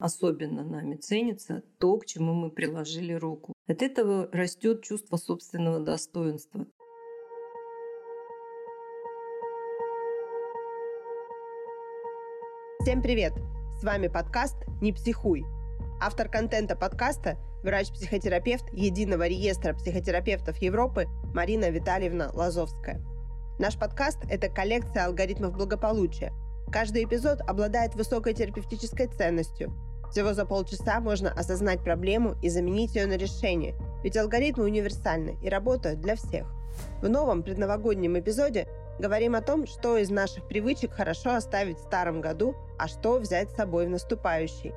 особенно нами ценится то, к чему мы приложили руку. От этого растет чувство собственного достоинства. Всем привет! С вами подкаст «Не психуй». Автор контента подкаста – врач-психотерапевт Единого реестра психотерапевтов Европы Марина Витальевна Лазовская. Наш подкаст – это коллекция алгоритмов благополучия. Каждый эпизод обладает высокой терапевтической ценностью – всего за полчаса можно осознать проблему и заменить ее на решение, ведь алгоритмы универсальны и работают для всех. В новом предновогоднем эпизоде говорим о том, что из наших привычек хорошо оставить в старом году, а что взять с собой в наступающий.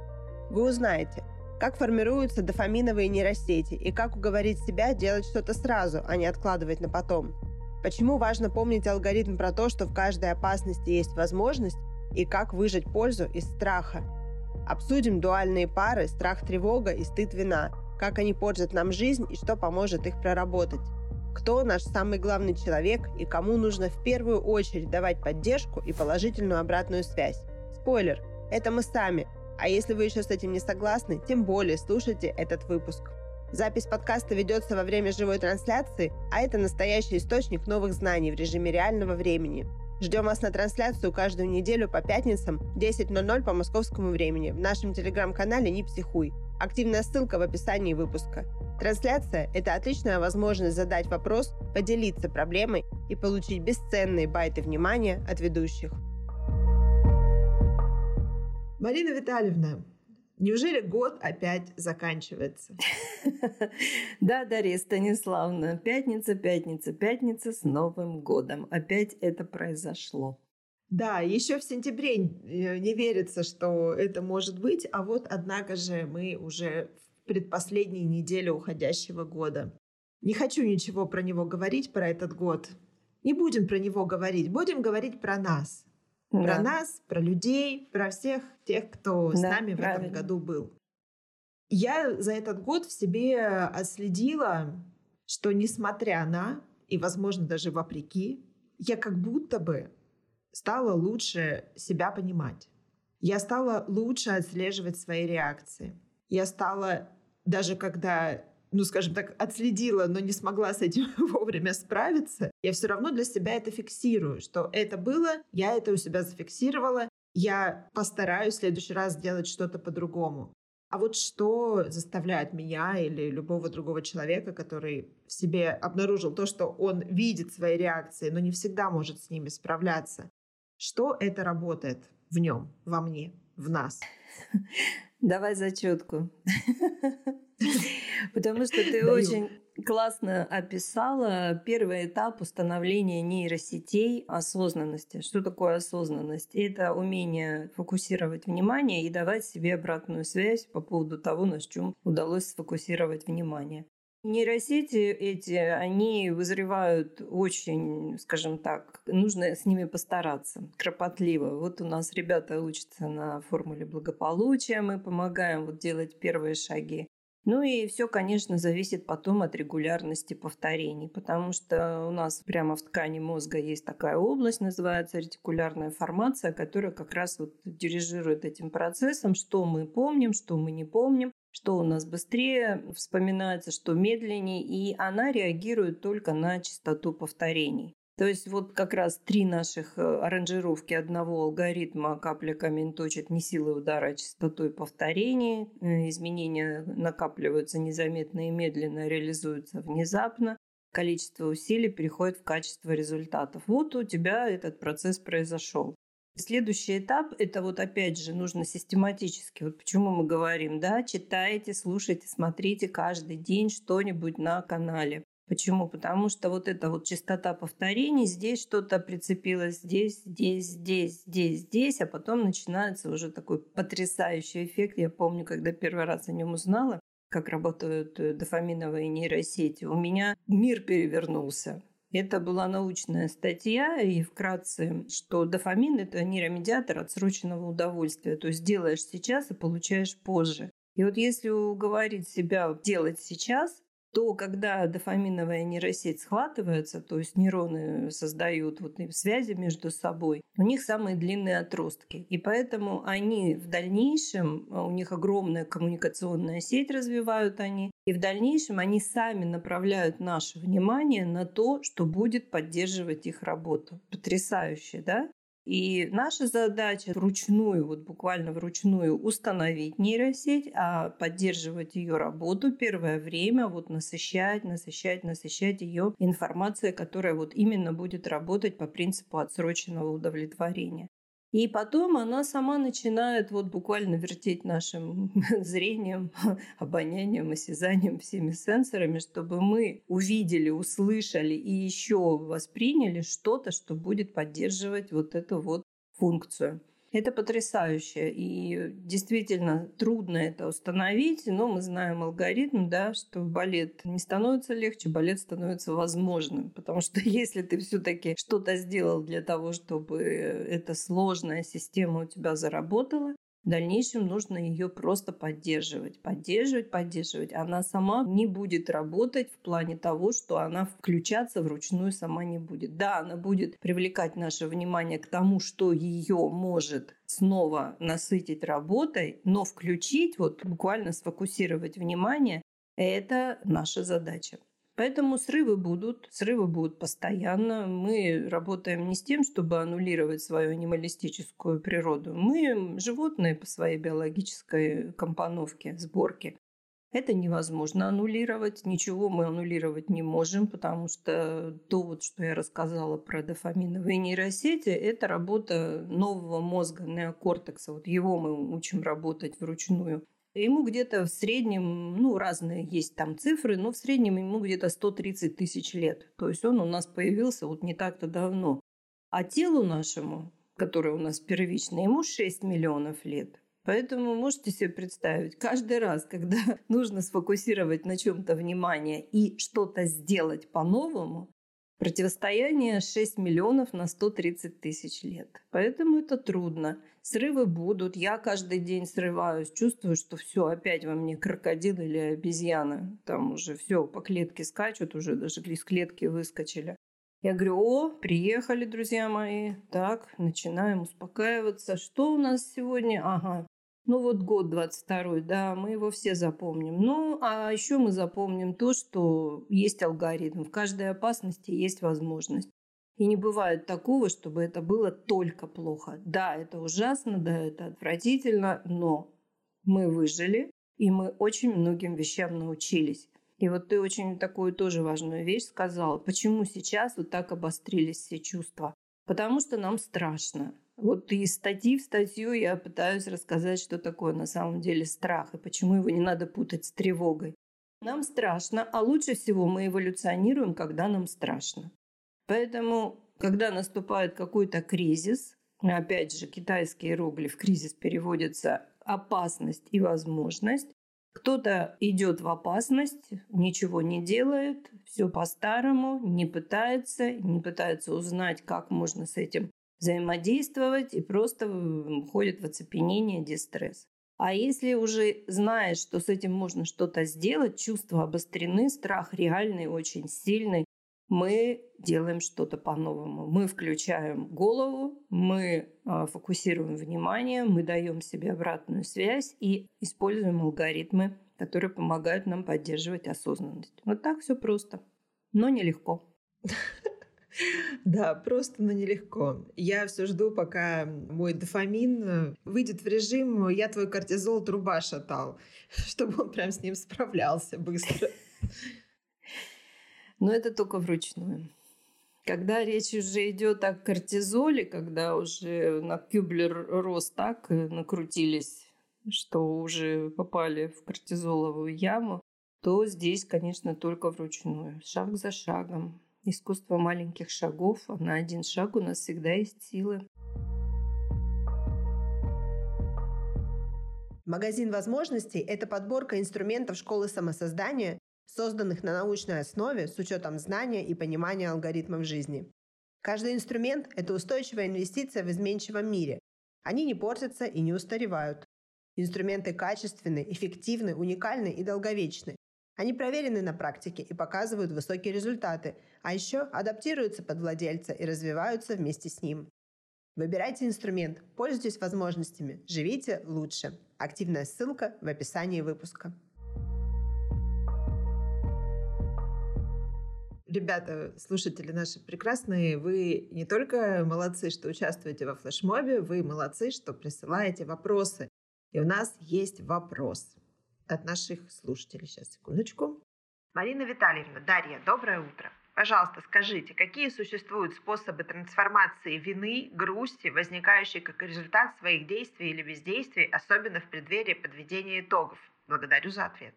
Вы узнаете, как формируются дофаминовые нейросети и как уговорить себя делать что-то сразу, а не откладывать на потом. Почему важно помнить алгоритм про то, что в каждой опасности есть возможность, и как выжать пользу из страха – Обсудим дуальные пары, страх, тревога и стыд, вина, как они портят нам жизнь и что поможет их проработать. Кто наш самый главный человек и кому нужно в первую очередь давать поддержку и положительную обратную связь. Спойлер, это мы сами. А если вы еще с этим не согласны, тем более слушайте этот выпуск. Запись подкаста ведется во время живой трансляции, а это настоящий источник новых знаний в режиме реального времени. Ждем вас на трансляцию каждую неделю по пятницам 10.00 по московскому времени в нашем телеграм-канале «Не психуй». Активная ссылка в описании выпуска. Трансляция – это отличная возможность задать вопрос, поделиться проблемой и получить бесценные байты внимания от ведущих. Марина Витальевна, Неужели год опять заканчивается? Да, Дарья Станиславна, пятница, пятница, пятница с Новым годом. Опять это произошло. Да, еще в сентябре э, не верится, что это может быть, а вот, однако же, мы уже в предпоследней неделе уходящего года. Не хочу ничего про него говорить, про этот год. Не будем про него говорить, будем говорить про нас. Про нас, про людей, про всех тех, кто да, с нами правильно. в этом году был. Я за этот год в себе отследила, что несмотря на, и, возможно, даже вопреки, я как будто бы стала лучше себя понимать. Я стала лучше отслеживать свои реакции. Я стала, даже когда ну, скажем так, отследила, но не смогла с этим вовремя справиться, я все равно для себя это фиксирую, что это было, я это у себя зафиксировала, я постараюсь в следующий раз сделать что-то по-другому. А вот что заставляет меня или любого другого человека, который в себе обнаружил то, что он видит свои реакции, но не всегда может с ними справляться, что это работает в нем, во мне, в нас? Давай зачетку. Потому что ты очень классно описала первый этап установления нейросетей осознанности. Что такое осознанность? Это умение фокусировать внимание и давать себе обратную связь по поводу того, на чем удалось сфокусировать внимание. Нейросети эти, они вызревают очень, скажем так, нужно с ними постараться, кропотливо. Вот у нас ребята учатся на формуле благополучия, мы помогаем вот делать первые шаги. Ну и все, конечно, зависит потом от регулярности повторений, потому что у нас прямо в ткани мозга есть такая область, называется ретикулярная формация, которая как раз вот дирижирует этим процессом, что мы помним, что мы не помним, что у нас быстрее вспоминается, что медленнее, и она реагирует только на частоту повторений. То есть вот как раз три наших э, аранжировки одного алгоритма капля камень точит не силой удара, а частотой повторений. Э, изменения накапливаются незаметно и медленно, реализуются внезапно. Количество усилий переходит в качество результатов. Вот у тебя этот процесс произошел. Следующий этап – это вот опять же нужно систематически. Вот почему мы говорим, да, читайте, слушайте, смотрите каждый день что-нибудь на канале. Почему? Потому что вот эта вот частота повторений, здесь что-то прицепилось, здесь, здесь, здесь, здесь, здесь, а потом начинается уже такой потрясающий эффект. Я помню, когда первый раз о нем узнала, как работают э, дофаминовые нейросети, у меня мир перевернулся. Это была научная статья, и вкратце, что дофамин – это нейромедиатор отсроченного удовольствия. То есть делаешь сейчас и получаешь позже. И вот если уговорить себя делать сейчас, то когда дофаминовая нейросеть схватывается, то есть нейроны создают вот связи между собой, у них самые длинные отростки. И поэтому они в дальнейшем, у них огромная коммуникационная сеть развивают они, и в дальнейшем они сами направляют наше внимание на то, что будет поддерживать их работу. Потрясающе, да? И наша задача вручную, вот буквально вручную установить нейросеть, а поддерживать ее работу первое время, вот насыщать, насыщать, насыщать ее информацией, которая вот именно будет работать по принципу отсроченного удовлетворения. И потом она сама начинает вот буквально вертеть нашим зрением, обонянием, осязанием, всеми сенсорами, чтобы мы увидели, услышали и еще восприняли что-то, что будет поддерживать вот эту вот функцию. Это потрясающе. И действительно трудно это установить, но мы знаем алгоритм, да, что балет не становится легче, балет становится возможным. Потому что если ты все-таки что-то сделал для того, чтобы эта сложная система у тебя заработала, в дальнейшем нужно ее просто поддерживать, поддерживать, поддерживать. Она сама не будет работать в плане того, что она включаться вручную сама не будет. Да, она будет привлекать наше внимание к тому, что ее может снова насытить работой, но включить, вот буквально сфокусировать внимание, это наша задача. Поэтому срывы будут, срывы будут постоянно. Мы работаем не с тем, чтобы аннулировать свою анималистическую природу. Мы животные по своей биологической компоновке, сборке. Это невозможно аннулировать. Ничего мы аннулировать не можем, потому что то, вот, что я рассказала про дофаминовые нейросети, это работа нового мозга, неокортекса. Вот его мы учим работать вручную. Ему где-то в среднем, ну, разные есть там цифры, но в среднем ему где-то 130 тысяч лет. То есть он у нас появился вот не так-то давно. А телу нашему, которое у нас первичное, ему 6 миллионов лет. Поэтому можете себе представить, каждый раз, когда нужно сфокусировать на чем-то внимание и что-то сделать по-новому, Противостояние 6 миллионов на 130 тысяч лет. Поэтому это трудно. Срывы будут. Я каждый день срываюсь. Чувствую, что все, опять во мне крокодил или обезьяна. Там уже все, по клетке скачут, уже даже из клетки выскочили. Я говорю, о, приехали, друзья мои. Так, начинаем успокаиваться. Что у нас сегодня? Ага, ну вот год 22 да, мы его все запомним. Ну, а еще мы запомним то, что есть алгоритм. В каждой опасности есть возможность. И не бывает такого, чтобы это было только плохо. Да, это ужасно, да, это отвратительно, но мы выжили, и мы очень многим вещам научились. И вот ты очень такую тоже важную вещь сказала. Почему сейчас вот так обострились все чувства? Потому что нам страшно. Вот из статьи в статью я пытаюсь рассказать, что такое на самом деле страх и почему его не надо путать с тревогой. Нам страшно, а лучше всего мы эволюционируем, когда нам страшно. Поэтому, когда наступает какой-то кризис, опять же, китайский иероглиф кризис переводится опасность и возможность, кто-то идет в опасность, ничего не делает, все по-старому, не пытается, не пытается узнать, как можно с этим взаимодействовать и просто входит в оцепенение, дистресс. А если уже знаешь, что с этим можно что-то сделать, чувства обострены, страх реальный, очень сильный, мы делаем что-то по-новому. Мы включаем голову, мы а, фокусируем внимание, мы даем себе обратную связь и используем алгоритмы, которые помогают нам поддерживать осознанность. Вот так все просто, но нелегко. Да, просто, но нелегко. Я все жду, пока мой дофамин выйдет в режим «я твой кортизол труба шатал», чтобы он прям с ним справлялся быстро. Но это только вручную. Когда речь уже идет о кортизоле, когда уже на Кюблер роз так э, накрутились, что уже попали в кортизоловую яму, то здесь, конечно, только вручную, шаг за шагом. Искусство маленьких шагов, а на один шаг у нас всегда есть силы. Магазин возможностей – это подборка инструментов школы самосоздания, созданных на научной основе с учетом знания и понимания алгоритмов жизни. Каждый инструмент – это устойчивая инвестиция в изменчивом мире. Они не портятся и не устаревают. Инструменты качественны, эффективны, уникальны и долговечны. Они проверены на практике и показывают высокие результаты, а еще адаптируются под владельца и развиваются вместе с ним. Выбирайте инструмент, пользуйтесь возможностями, живите лучше. Активная ссылка в описании выпуска. Ребята, слушатели наши прекрасные, вы не только молодцы, что участвуете во флешмобе, вы молодцы, что присылаете вопросы. И у нас есть вопрос от наших слушателей. Сейчас, секундочку. Марина Витальевна, Дарья, доброе утро. Пожалуйста, скажите, какие существуют способы трансформации вины, грусти, возникающей как результат своих действий или бездействий, особенно в преддверии подведения итогов? Благодарю за ответ.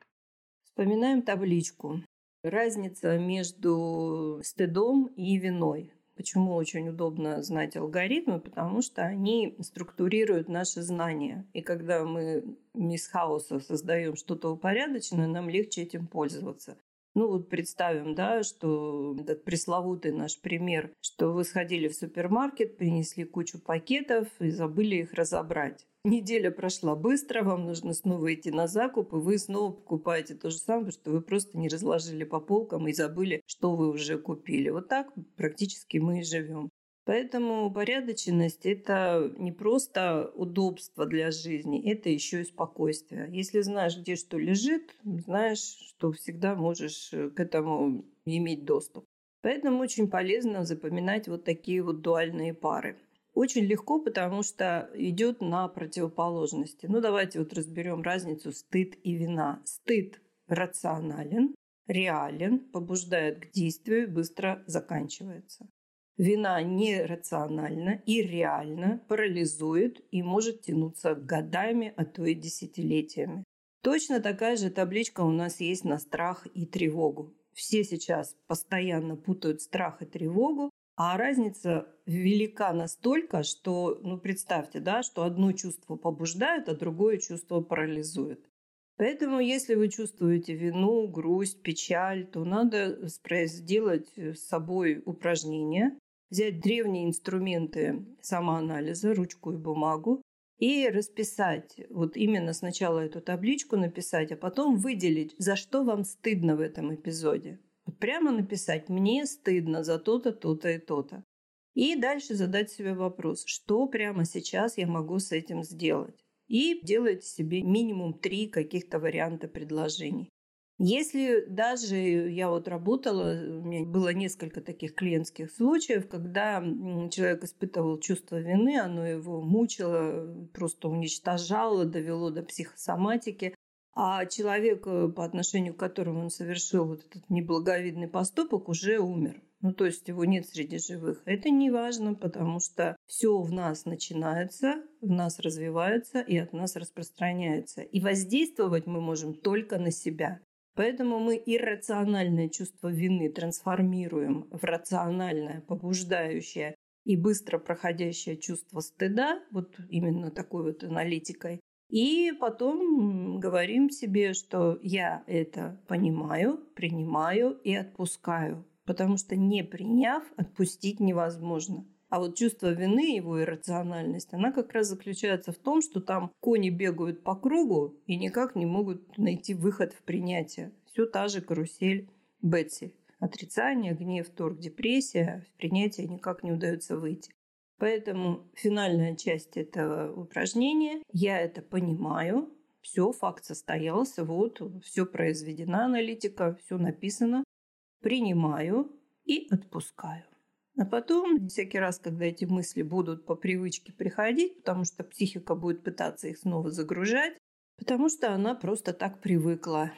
Вспоминаем табличку. Разница между стыдом и виной. Почему очень удобно знать алгоритмы? Потому что они структурируют наши знания. И когда мы из хаоса создаем что-то упорядоченное, нам легче этим пользоваться. Ну вот представим, да, что этот пресловутый наш пример, что вы сходили в супермаркет, принесли кучу пакетов и забыли их разобрать. Неделя прошла быстро, вам нужно снова идти на закуп, и вы снова покупаете то же самое, что вы просто не разложили по полкам и забыли, что вы уже купили. Вот так практически мы и живем. Поэтому упорядоченность – это не просто удобство для жизни, это еще и спокойствие. Если знаешь, где что лежит, знаешь, что всегда можешь э, к этому иметь доступ. Поэтому очень полезно запоминать вот такие вот дуальные пары. Очень легко, потому что идет на противоположности. Ну, давайте вот разберем разницу стыд и вина. Стыд рационален, реален, побуждает к действию, быстро заканчивается. Вина нерациональна и реально парализует и может тянуться годами, а то и десятилетиями. Точно такая же табличка у нас есть на страх и тревогу. Все сейчас постоянно путают страх и тревогу, а разница велика настолько, что, ну, представьте, да, что одно чувство побуждает, а другое чувство парализует. Поэтому, если вы чувствуете вину, грусть, печаль, то надо сделать с собой упражнение, взять древние инструменты самоанализа, ручку и бумагу, и расписать, вот именно сначала эту табличку написать, а потом выделить, за что вам стыдно в этом эпизоде. Прямо написать «мне стыдно за то-то, то-то и то-то». И дальше задать себе вопрос, что прямо сейчас я могу с этим сделать. И делайте себе минимум три каких-то варианта предложений. Если даже я вот работала, у меня было несколько таких клиентских случаев, когда человек испытывал чувство вины, оно его мучило, просто уничтожало, довело до психосоматики, а человек, э, по отношению к которому он совершил вот этот неблаговидный поступок, уже умер. Ну, то есть его нет среди живых. Это не важно, потому что все в нас начинается, в нас развивается и от нас распространяется. И воздействовать мы можем только на себя. Поэтому мы иррациональное чувство вины трансформируем в рациональное, побуждающее и быстро проходящее чувство стыда, вот именно такой вот аналитикой. И потом говорим себе, что я это понимаю, принимаю и отпускаю. Потому что не приняв, отпустить невозможно. А вот чувство вины, его иррациональность, она как раз заключается в том, что там кони бегают по кругу и никак не могут найти выход в принятие. Все та же карусель Бетси. Отрицание, гнев, торг, депрессия, в принятие никак не удается выйти. Поэтому финальная часть этого упражнения, я это понимаю, все, факт состоялся, вот, все произведена аналитика, все написано, принимаю и отпускаю. А потом, всякий раз, когда эти мысли будут по привычке приходить, потому что психика будет пытаться их снова загружать, потому что она просто так привыкла.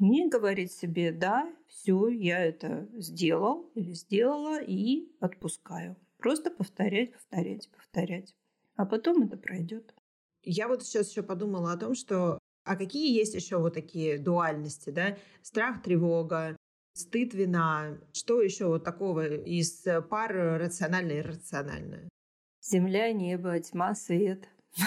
Не говорить себе, да, все, я это сделал или сделала и отпускаю. Просто повторять, повторять, повторять. А потом это пройдет. Я вот сейчас еще подумала о том, что а какие есть еще вот такие дуальности, да? Страх, тревога, стыд, вина. Что еще вот такого из пар рациональное и иррациональное? Земля, небо, тьма, свет.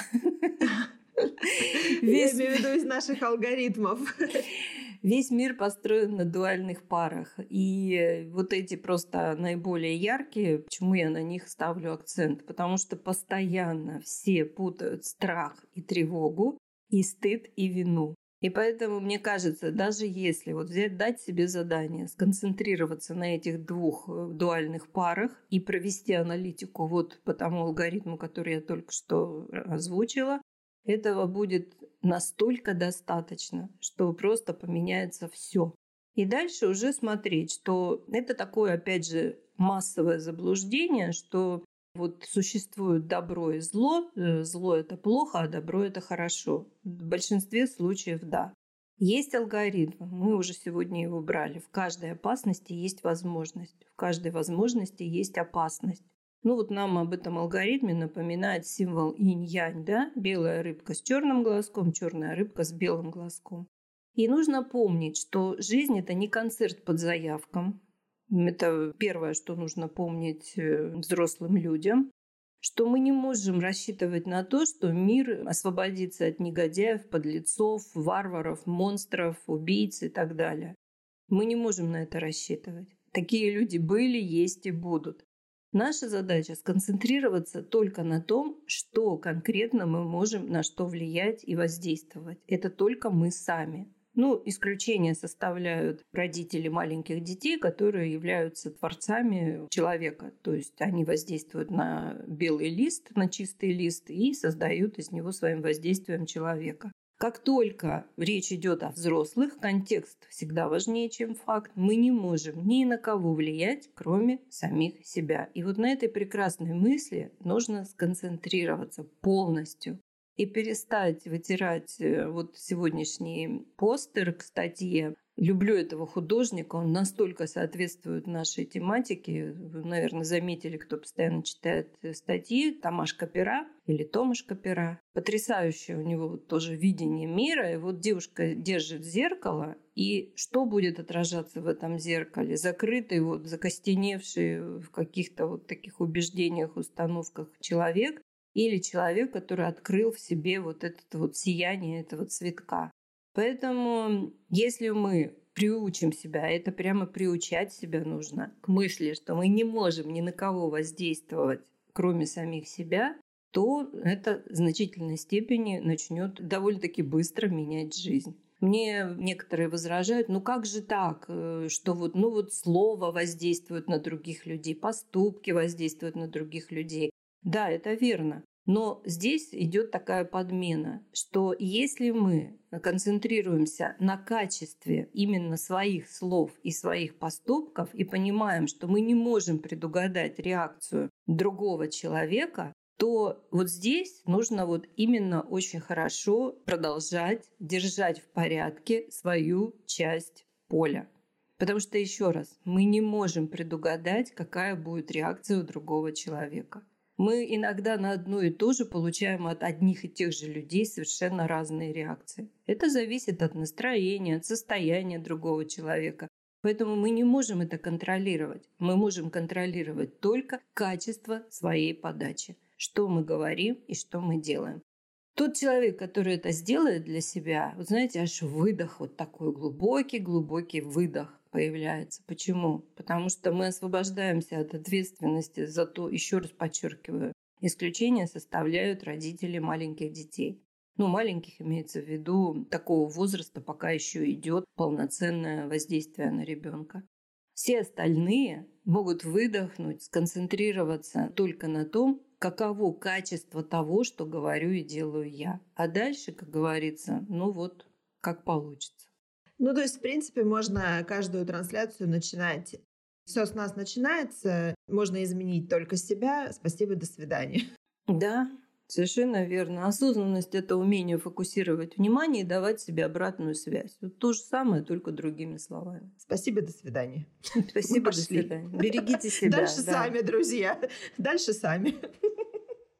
Я имею в виду из наших алгоритмов. Весь мир построен на дуальных парах. И вот эти просто наиболее яркие, почему я на них ставлю акцент? Потому что постоянно все путают страх и тревогу, и стыд и вину. И поэтому, мне кажется, даже если вот взять, дать себе задание, сконцентрироваться на этих двух э, дуальных парах и провести аналитику вот по тому алгоритму, который я только что озвучила, этого будет настолько достаточно, что просто поменяется все. И дальше уже смотреть, что это такое, опять же, массовое заблуждение, что вот существует добро и зло. Э, зло – это плохо, а добро – это хорошо. В большинстве случаев – да. Есть алгоритм, мы уже сегодня его брали. В каждой опасности есть возможность, в каждой возможности есть опасность. Ну вот нам об этом алгоритме напоминает символ инь-янь, да? Белая рыбка с черным глазком, черная рыбка с белым глазком. И нужно помнить, что жизнь – это не концерт под заявкам, это первое, что нужно помнить э, взрослым людям, что мы не можем рассчитывать на то, что мир освободится от негодяев, подлецов, варваров, монстров, убийц и так далее. Мы не можем на это рассчитывать. Такие люди были, есть и будут. Наша задача сконцентрироваться только на том, что конкретно мы можем на что влиять и воздействовать. Это только мы сами. Ну, исключение составляют родители маленьких детей, которые являются творцами человека. То есть они воздействуют на белый лист, на чистый лист и создают из него своим воздействием человека. Как только речь идет о взрослых, контекст всегда важнее, чем факт. Мы не можем ни на кого влиять, кроме самих себя. И вот на этой прекрасной мысли нужно сконцентрироваться полностью и перестать вытирать э, вот сегодняшний постер к статье. Люблю этого художника, он настолько соответствует нашей тематике. Вы, наверное, заметили, кто постоянно читает э, статьи. Тамаш Капера или Томаш Капера. Потрясающее у него тоже видение мира. И вот девушка держит зеркало, и что будет отражаться в этом зеркале? Закрытый, вот, закостеневший в каких-то вот таких убеждениях, установках человек или человек, который открыл в себе вот это вот сияние этого цветка. Поэтому если мы приучим себя, это прямо приучать себя нужно к мысли, что мы не можем ни на кого воздействовать, кроме самих себя, то это в значительной степени начнет довольно-таки быстро менять жизнь. Мне некоторые возражают, ну как же так, э, что вот, ну вот слово воздействует на других людей, поступки воздействуют на других людей. Да, это верно. Но здесь идет такая подмена, что если мы концентрируемся на качестве именно своих слов и своих поступков и понимаем, что мы не можем предугадать реакцию другого человека, то вот здесь нужно вот именно очень хорошо продолжать держать в порядке свою часть поля. Потому что, еще раз, мы не можем предугадать, какая будет реакция у другого человека мы иногда на одно и то же получаем от одних и тех же людей совершенно разные реакции. Это зависит от настроения, от состояния другого человека. Поэтому мы не можем это контролировать. Мы можем контролировать только качество своей подачи. Что мы говорим и что мы делаем. Тот человек, который это сделает для себя, вот знаете, аж выдох, вот такой глубокий-глубокий выдох появляется. Почему? Потому что мы освобождаемся от ответственности за то, еще раз подчеркиваю, исключения составляют родители маленьких детей. Ну, маленьких имеется в виду такого возраста, пока еще идет полноценное воздействие на ребенка. Все остальные могут выдохнуть, сконцентрироваться только на том, каково качество того, что говорю и делаю я. А дальше, как говорится, ну вот, как получится. Ну, то есть, в принципе, можно каждую трансляцию начинать. Все с нас начинается, можно изменить только себя. Спасибо, до свидания. Да, Совершенно верно. Осознанность – это умение фокусировать внимание и давать себе обратную связь. Вот то же самое, только другими словами. Спасибо, до свидания. Спасибо, до свидания. Берегите себя. Дальше да. сами, друзья. Дальше сами.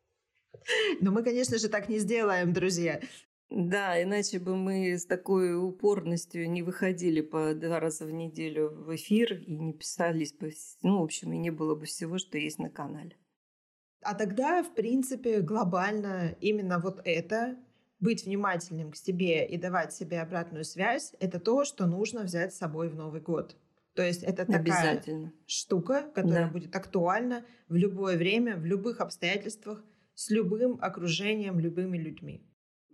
Но мы, конечно же, так не сделаем, друзья. Да, иначе бы мы с такой упорностью не выходили по два раза в неделю в эфир и не писались бы, ну, в общем, и не было бы всего, что есть на канале. А тогда, в принципе, глобально именно вот это, быть внимательным к себе и давать себе обратную связь, это то, что нужно взять с собой в Новый год. То есть это такая штука, которая да. будет актуальна в любое время, в любых обстоятельствах, с любым окружением, любыми людьми.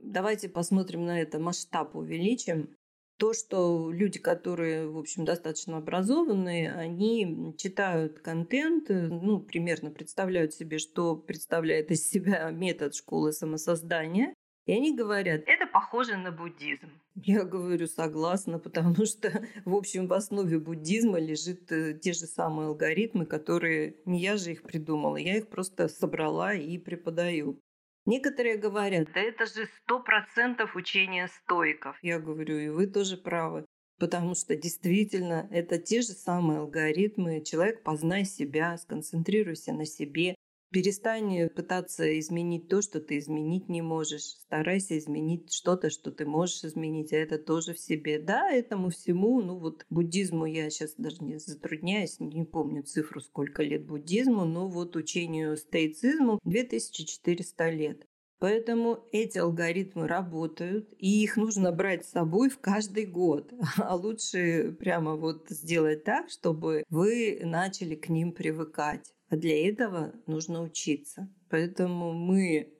Давайте посмотрим на это, масштаб увеличим. То, что люди, которые, в общем, достаточно образованные, они читают контент, ну, примерно представляют себе, что представляет из себя метод школы самосоздания, и они говорят, это похоже на буддизм. Я говорю, согласна, потому что, в общем, в основе буддизма лежит э, те же самые алгоритмы, которые не я же их придумала, я их просто собрала и преподаю. Некоторые говорят, да это же сто процентов учения стоиков. Я говорю, и вы тоже правы. Потому что действительно это те же самые алгоритмы. Человек познай себя, сконцентрируйся на себе, Перестань пытаться изменить то, что ты изменить не можешь. Старайся изменить что-то, что ты можешь изменить, а это тоже в себе. Да, этому всему, ну вот буддизму я сейчас даже не затрудняюсь, не помню цифру, сколько лет буддизму, но вот учению стоицизму 2400 лет. Поэтому эти алгоритмы работают, и их нужно брать с собой в каждый год. А лучше прямо вот сделать так, чтобы вы начали к ним привыкать. А для этого нужно учиться. Поэтому мы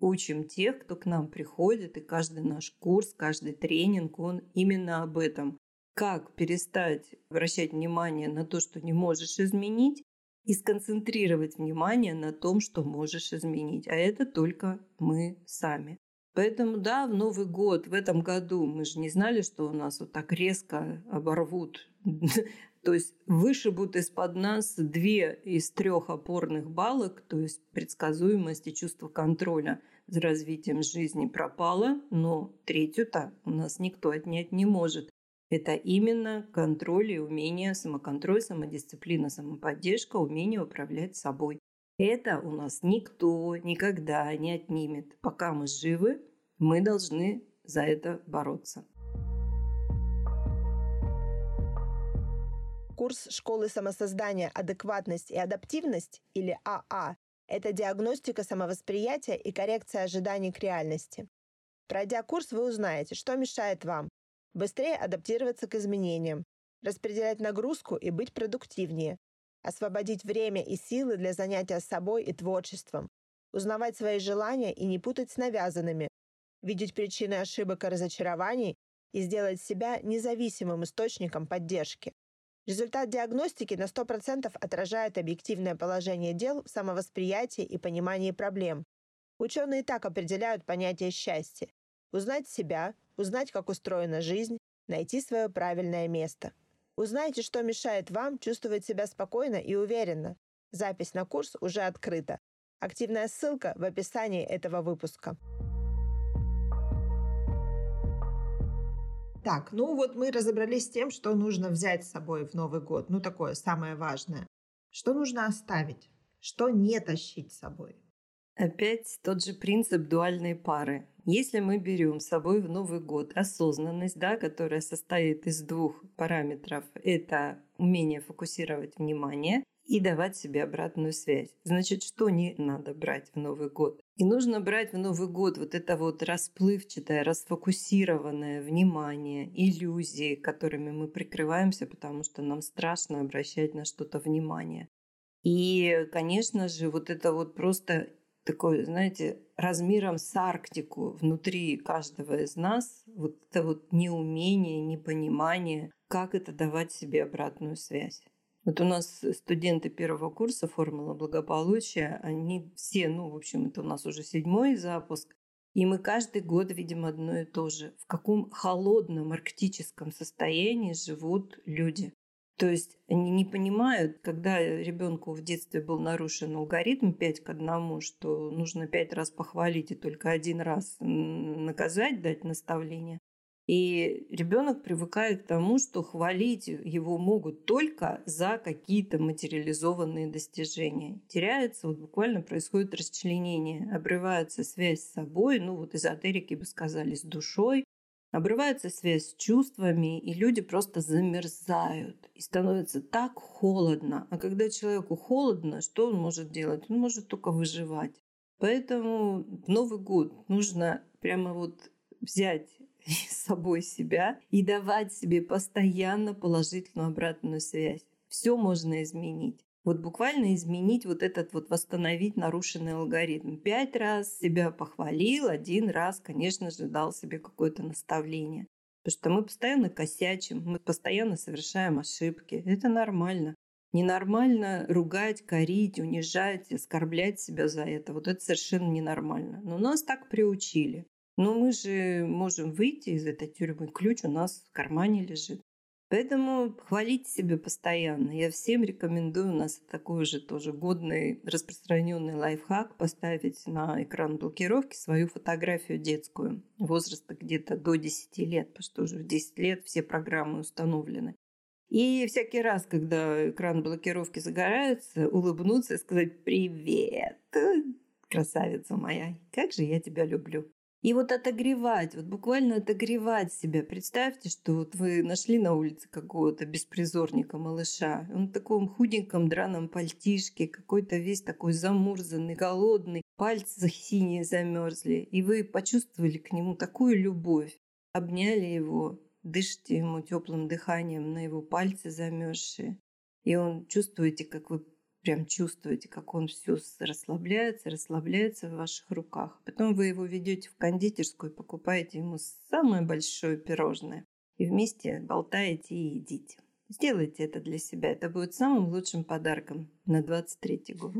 учим тех, кто к нам приходит, и каждый наш курс, каждый тренинг, он именно об этом. Как перестать обращать внимание на то, что не можешь изменить, и сконцентрировать внимание на том, что можешь изменить. А это только мы сами. Поэтому да, в Новый год, в этом году мы же не знали, что у нас вот так резко оборвут то есть вышибут из-под нас две из трех опорных балок, то есть предсказуемость и чувство контроля за развитием жизни пропало, но третью-то у нас никто отнять не может. Это именно контроль и умение, самоконтроль, самодисциплина, самоподдержка, умение управлять собой. Это у нас никто никогда не отнимет. Пока мы живы, мы должны за это бороться. Курс школы самосоздания «Адекватность и адаптивность» или АА – это диагностика самовосприятия и коррекция ожиданий к реальности. Пройдя курс, вы узнаете, что мешает вам быстрее адаптироваться к изменениям, распределять нагрузку и быть продуктивнее, освободить время и силы для занятия собой и творчеством, узнавать свои желания и не путать с навязанными, видеть причины ошибок и разочарований и сделать себя независимым источником поддержки. Результат диагностики на 100% отражает объективное положение дел в самовосприятии и понимании проблем. Ученые так определяют понятие счастья. Узнать себя, узнать, как устроена жизнь, найти свое правильное место. Узнайте, что мешает вам чувствовать себя спокойно и уверенно. Запись на курс уже открыта. Активная ссылка в описании этого выпуска. Так, ну вот мы разобрались с тем, что нужно взять с собой в Новый год. Ну, такое самое важное. Что нужно оставить? Что не тащить с собой? Опять тот же принцип дуальной пары. Если мы берем с собой в Новый год осознанность, да, которая состоит из двух параметров, это умение фокусировать внимание и давать себе обратную связь. Значит, что не надо брать в Новый год? И нужно брать в Новый год вот это вот расплывчатое, расфокусированное внимание, иллюзии, которыми мы прикрываемся, потому что нам страшно обращать на что-то внимание. И, конечно же, вот это вот просто такое, знаете, размером с Арктику внутри каждого из нас, вот это вот неумение, непонимание, как это давать себе обратную связь. Вот у нас студенты первого курса «Формула благополучия», они все, ну, в общем, это у нас уже седьмой запуск, и мы каждый год видим одно и то же. В каком холодном арктическом состоянии живут люди. То есть они не понимают, когда ребенку в детстве был нарушен алгоритм 5 к 1, что нужно 5 раз похвалить и только один раз наказать, дать наставление. И ребенок привыкает к тому, что хвалить его могут только за какие-то материализованные достижения. Теряется, вот буквально происходит расчленение, обрывается связь с собой, ну вот эзотерики бы сказали, с душой, обрывается связь с чувствами, и люди просто замерзают. И становится так холодно. А когда человеку холодно, что он может делать? Он может только выживать. Поэтому в Новый год нужно прямо вот взять с собой себя и давать себе постоянно положительную обратную связь. Все можно изменить. Вот буквально изменить вот этот вот, восстановить нарушенный алгоритм. Пять раз себя похвалил, один раз, конечно же, дал себе какое-то наставление. Потому что мы постоянно косячим, мы постоянно совершаем ошибки. Это нормально. Ненормально ругать, корить, унижать, оскорблять себя за это. Вот это совершенно ненормально. Но нас так приучили. Но мы же можем выйти из этой тюрьмы. Ключ у нас в кармане лежит. Поэтому хвалите себя постоянно. Я всем рекомендую, у нас такой же тоже годный распространенный лайфхак, поставить на экран блокировки свою фотографию детскую возраста где-то до 10 лет, потому что уже в 10 лет все программы установлены. И всякий раз, когда экран блокировки загорается, улыбнуться и сказать «Привет, красавица моя, как же я тебя люблю». И вот отогревать, вот буквально отогревать себя. Представьте, что вот вы нашли на улице какого-то беспризорника малыша. Он в таком худеньком драном пальтишке, какой-то весь такой замурзанный, голодный, пальцы синие замерзли. И вы почувствовали к нему такую любовь. Обняли его, дышите ему теплым дыханием на его пальцы замерзшие. И он чувствуете, как вы прям чувствуете, как он все расслабляется, расслабляется в ваших руках. Потом вы его ведете в кондитерскую, покупаете ему самое большое пирожное. И вместе болтаете и едите. Сделайте это для себя. Это будет самым лучшим подарком на 23 год.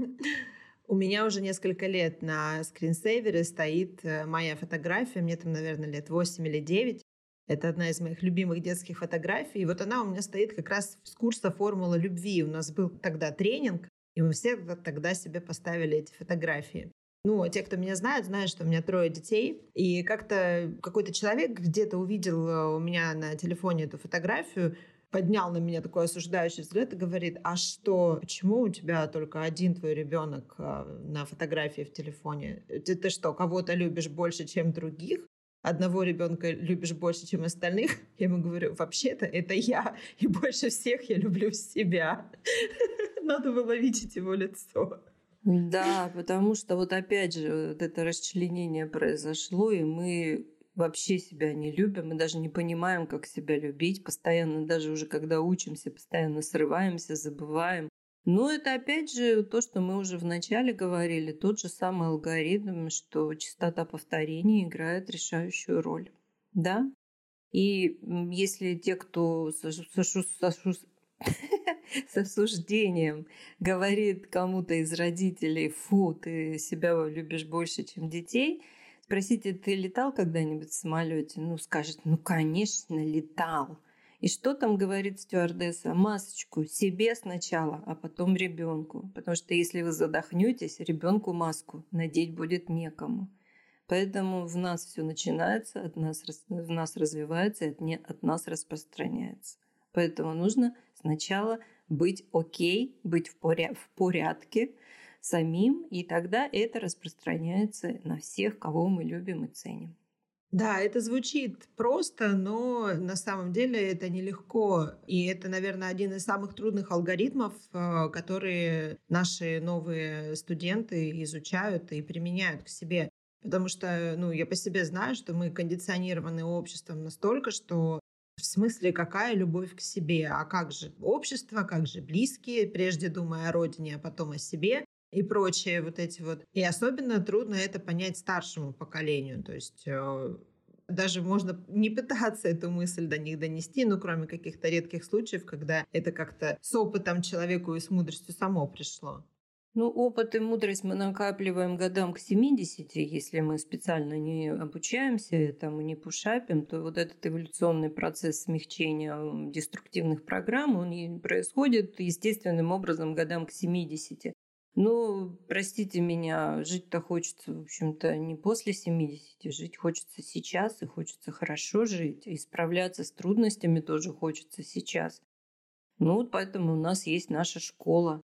У меня уже несколько лет на скринсейвере стоит э, моя фотография. Мне там, наверное, лет 8 или 9. Это одна из моих любимых детских фотографий. И вот она у меня стоит как раз с курса «Формула любви». У нас был тогда тренинг, и мы все тогда себе поставили эти фотографии. Ну, те, кто меня знает, знают, что у меня трое детей. И как-то какой-то человек где-то увидел э, у меня на телефоне эту фотографию, поднял на меня такой осуждающий взгляд и говорит, а что, почему у тебя только один твой ребенок э, на фотографии в телефоне? Ты, ты что, кого-то любишь больше, чем других? Одного ребенка любишь больше, чем остальных, я ему говорю, вообще-то это я, и больше всех я люблю себя. Надо было видеть его лицо. Да, потому что вот опять же вот это расчленение произошло, и мы вообще себя не любим, мы даже не понимаем, как себя любить, постоянно, даже уже когда учимся, постоянно срываемся, забываем. Но это опять же то, что мы уже вначале говорили, тот же самый алгоритм, что частота повторений играет решающую роль. Да? И если те, кто с, с осуждением говорит кому-то из родителей, фу, ты себя любишь больше, чем детей, спросите, ты летал когда-нибудь в самолете? Ну, скажет, ну, конечно, летал. И что там говорит стюардесса? Масочку себе сначала, а потом ребенку. Потому что если вы задохнетесь, ребенку маску надеть будет некому. Поэтому в нас все начинается, от нас, в нас развивается от, не, от нас распространяется. Поэтому нужно сначала быть окей, быть в, поря в порядке самим, и тогда это распространяется на всех, кого мы любим и ценим. Да, это звучит просто, но на самом деле это нелегко. И это, наверное, один из самых трудных алгоритмов, э, которые наши новые студенты изучают и применяют к себе. Потому что, ну, я по себе знаю, что мы кондиционированы обществом настолько, что в смысле, какая любовь к себе? А как же общество, как же близкие, прежде думая о родине, а потом о себе? И прочие вот эти вот. И особенно трудно это понять старшему поколению. То есть э, даже можно не пытаться эту мысль до них донести, ну, кроме каких-то редких случаев, когда это как-то с опытом человеку и с мудростью само пришло. Ну, опыт и мудрость мы накапливаем годам к 70, если мы специально не обучаемся этому, не пушапим, то вот этот эволюционный процесс смягчения деструктивных программ, он происходит естественным образом годам к 70. Ну, простите меня, жить-то хочется, в общем-то, не после 70, жить хочется сейчас, и хочется хорошо жить, и справляться с трудностями тоже хочется сейчас. Ну, поэтому у нас есть наша школа.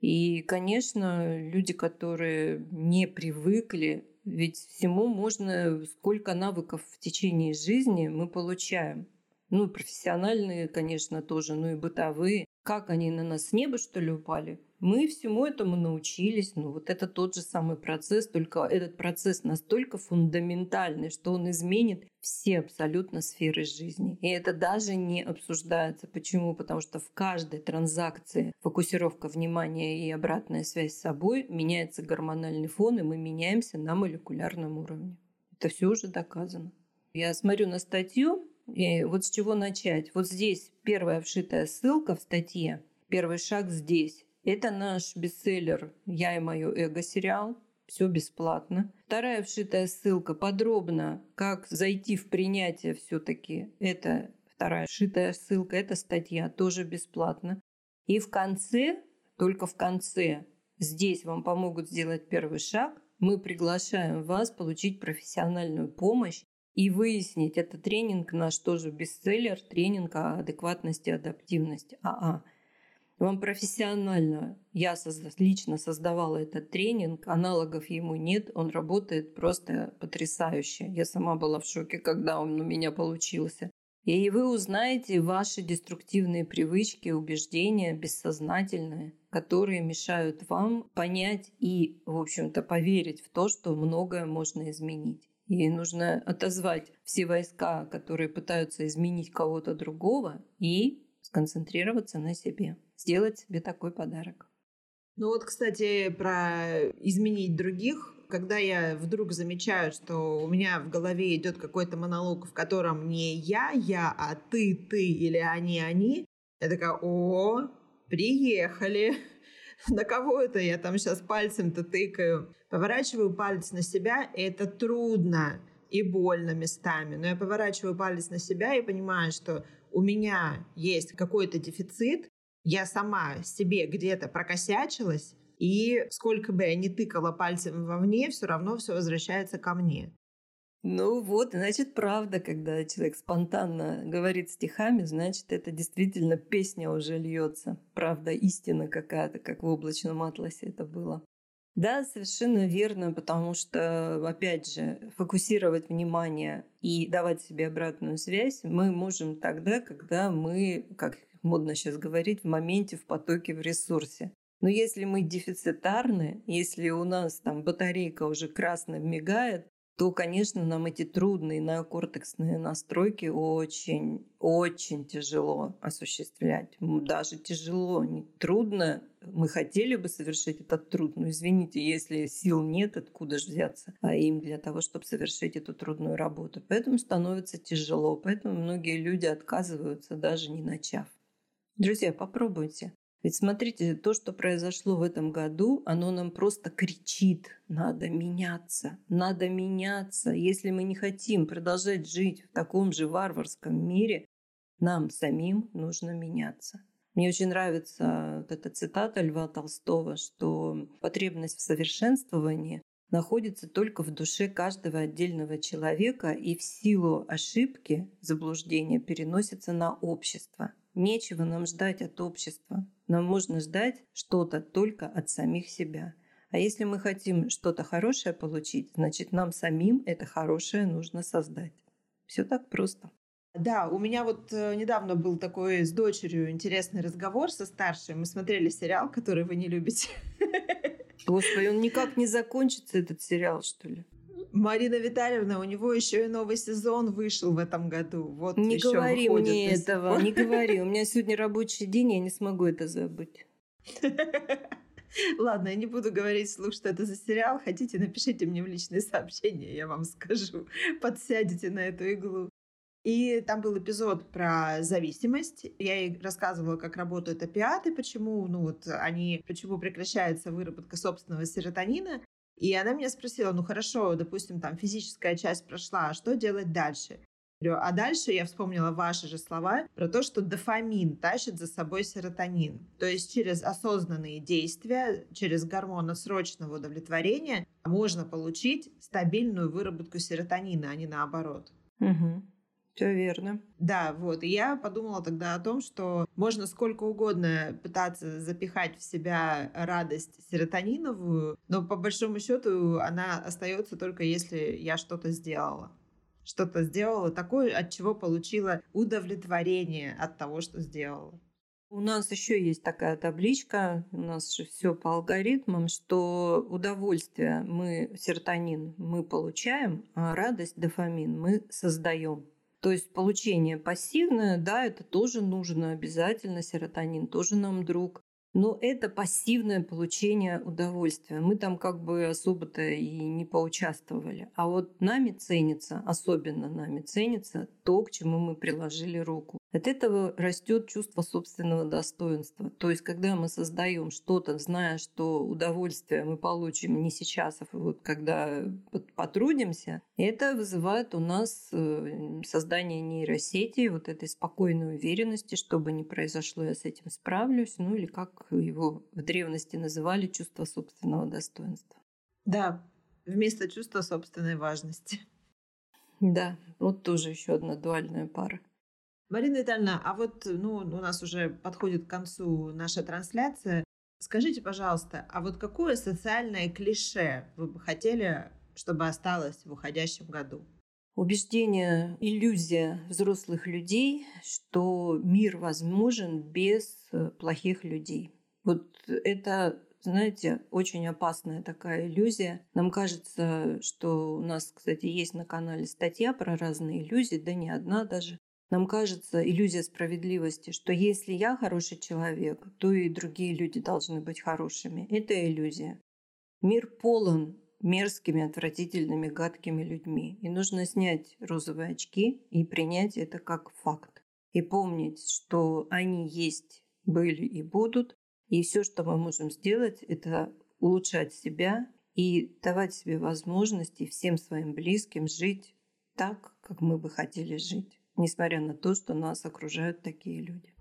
И, конечно, люди, которые не привыкли, ведь всему можно, сколько навыков в течение жизни мы получаем. Ну, профессиональные, конечно, тоже, ну и бытовые. Как они на нас с неба, что ли, упали? Мы всему этому научились. Ну, вот это тот же самый процесс, только этот процесс настолько фундаментальный, что он изменит все абсолютно сферы жизни. И это даже не обсуждается. Почему? Потому что в каждой транзакции фокусировка внимания и обратная связь с собой меняется гормональный фон, и мы меняемся на молекулярном уровне. Это все уже доказано. Я смотрю на статью, и вот с чего начать. Вот здесь первая вшитая ссылка в статье. Первый шаг здесь. Это наш бестселлер «Я и мое эго» сериал. Все бесплатно. Вторая вшитая ссылка подробно, как зайти в принятие все-таки. Это вторая вшитая ссылка, это статья, тоже бесплатно. И в конце, только в конце, здесь вам помогут сделать первый шаг. Мы приглашаем вас получить профессиональную помощь и выяснить, это тренинг наш тоже бестселлер, тренинг о адекватности, адаптивности, АА. Вам профессионально, я лично создавала этот тренинг, аналогов ему нет, он работает просто потрясающе. Я сама была в шоке, когда он у меня получился. И вы узнаете ваши деструктивные привычки, убеждения, бессознательные, которые мешают вам понять и, в общем-то, поверить в то, что многое можно изменить. И нужно отозвать все войска, которые пытаются изменить кого-то другого, и сконцентрироваться на себе сделать себе такой подарок. Ну вот, кстати, про изменить других. Когда я вдруг замечаю, что у меня в голове идет какой-то монолог, в котором не я, я, а ты, ты или они, они, я такая, о, приехали. На кого это я там сейчас пальцем-то тыкаю? Поворачиваю палец на себя, и это трудно и больно местами. Но я поворачиваю палец на себя и понимаю, что у меня есть какой-то дефицит, я сама себе где-то прокосячилась, и сколько бы я ни тыкала пальцем вовне, все равно все возвращается ко мне. Ну вот, значит, правда, когда человек спонтанно говорит стихами, значит, это действительно песня уже льется. Правда, истина какая-то, как в облачном атласе это было. Да, совершенно верно, потому что, опять же, фокусировать внимание и давать себе обратную связь мы можем тогда, когда мы, как модно сейчас говорить, в моменте, в потоке, в ресурсе. Но если мы дефицитарны, если у нас там батарейка уже красно мигает, то, конечно, нам эти трудные неокортексные настройки очень, очень тяжело осуществлять. Даже тяжело, не трудно. Мы хотели бы совершить этот труд, но извините, если сил нет, откуда же взяться а им для того, чтобы совершить эту трудную работу. Поэтому становится тяжело, поэтому многие люди отказываются, даже не начав. Друзья, попробуйте. Ведь смотрите, то, что произошло в этом году, оно нам просто кричит, надо меняться, надо меняться. Если мы не хотим продолжать жить в таком же варварском мире, нам самим нужно меняться. Мне очень нравится вот эта цитата Льва Толстого, что потребность в совершенствовании находится только в душе каждого отдельного человека и в силу ошибки, заблуждения переносится на общество – Нечего нам ждать от общества. Нам можно ждать что-то только от самих себя. А если мы хотим что-то хорошее получить, значит нам самим это хорошее нужно создать. Все так просто. Да, у меня вот э, недавно был такой с дочерью интересный разговор со старшей. Мы смотрели сериал, который вы не любите. Господи, он никак не закончится, этот сериал, что ли? Марина Витальевна, у него еще и новый сезон вышел в этом году. Вот не говори мне этого, не говори. У меня сегодня рабочий день, я не смогу это забыть. Ладно, я не буду говорить вслух, что это за сериал. Хотите, напишите мне в личные сообщения, я вам скажу. Подсядете на эту иглу. И там был эпизод про зависимость. Я ей рассказывала, как работают опиаты, почему, ну вот они, почему прекращается выработка собственного серотонина. И она меня спросила, ну хорошо, допустим, там физическая часть прошла, а что делать дальше? А дальше я вспомнила ваши же слова про то, что дофамин тащит за собой серотонин. То есть через осознанные действия, через гормон срочного удовлетворения можно получить стабильную выработку серотонина, а не наоборот. Угу. Все верно. Да, вот. И я подумала тогда о том, что можно сколько угодно пытаться запихать в себя радость серотониновую, но по большому счету она остается только если я что-то сделала. Что-то сделала такое, от чего получила удовлетворение от того, что сделала. У нас еще есть такая табличка, у нас же все по алгоритмам, что удовольствие мы, серотонин, мы получаем, а радость, дофамин мы создаем. То есть получение пассивное, да, это тоже нужно обязательно, серотонин тоже нам друг. Но это пассивное получение удовольствия. Мы там как бы особо-то и не поучаствовали. А вот нами ценится, особенно нами ценится то, к чему мы приложили руку. От этого растет чувство собственного достоинства. То есть, когда мы создаем что-то, зная, что удовольствие мы получим не сейчас, а вот когда потрудимся, это вызывает у нас э, создание нейросети, вот этой спокойной уверенности, что бы ни произошло, я с этим справлюсь, ну или как его в древности называли, чувство собственного достоинства. Да, вместо чувства собственной важности. Да, вот тоже еще одна дуальная пара. Марина Витальевна, а вот ну, у нас уже подходит к концу наша трансляция. Скажите, пожалуйста, а вот какое социальное клише вы бы хотели, чтобы осталось в уходящем году? Убеждение, иллюзия взрослых людей, что мир возможен без э, плохих людей. Вот это знаете, очень опасная такая иллюзия. Нам кажется, что у нас, кстати, есть на канале статья про разные иллюзии, да не одна даже. Нам кажется иллюзия справедливости, что если я хороший человек, то и другие люди должны быть хорошими. Это иллюзия. Мир полон мерзкими, отвратительными, гадкими людьми. И нужно снять розовые очки и принять это как факт. И помнить, что они есть, были и будут. И все, что мы можем сделать, это улучшать себя и давать себе возможности всем своим близким жить так, как мы бы хотели жить несмотря на то, что нас окружают такие люди.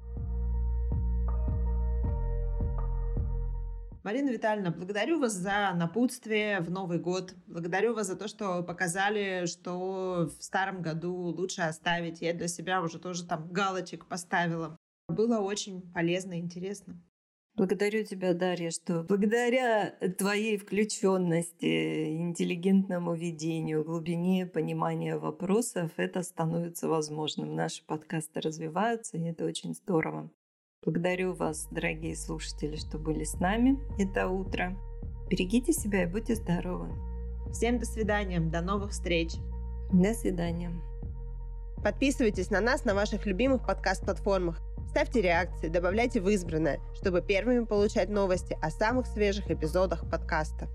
Марина Витальевна, благодарю вас за напутствие в Новый год. Благодарю вас за то, что показали, что в старом году лучше оставить. Я для себя уже тоже там галочек поставила. Было очень полезно и интересно. Благодарю тебя, Дарья, что благодаря твоей включенности, интеллигентному видению, глубине понимания вопросов это становится возможным. Наши подкасты развиваются, и это очень здорово. Благодарю вас, дорогие слушатели, что были с нами это утро. Берегите себя и будьте здоровы. Всем до свидания, до новых встреч. До свидания. Подписывайтесь на нас на ваших любимых подкаст-платформах – Ставьте реакции, добавляйте в избранное, чтобы первыми получать новости о самых свежих эпизодах подкаста.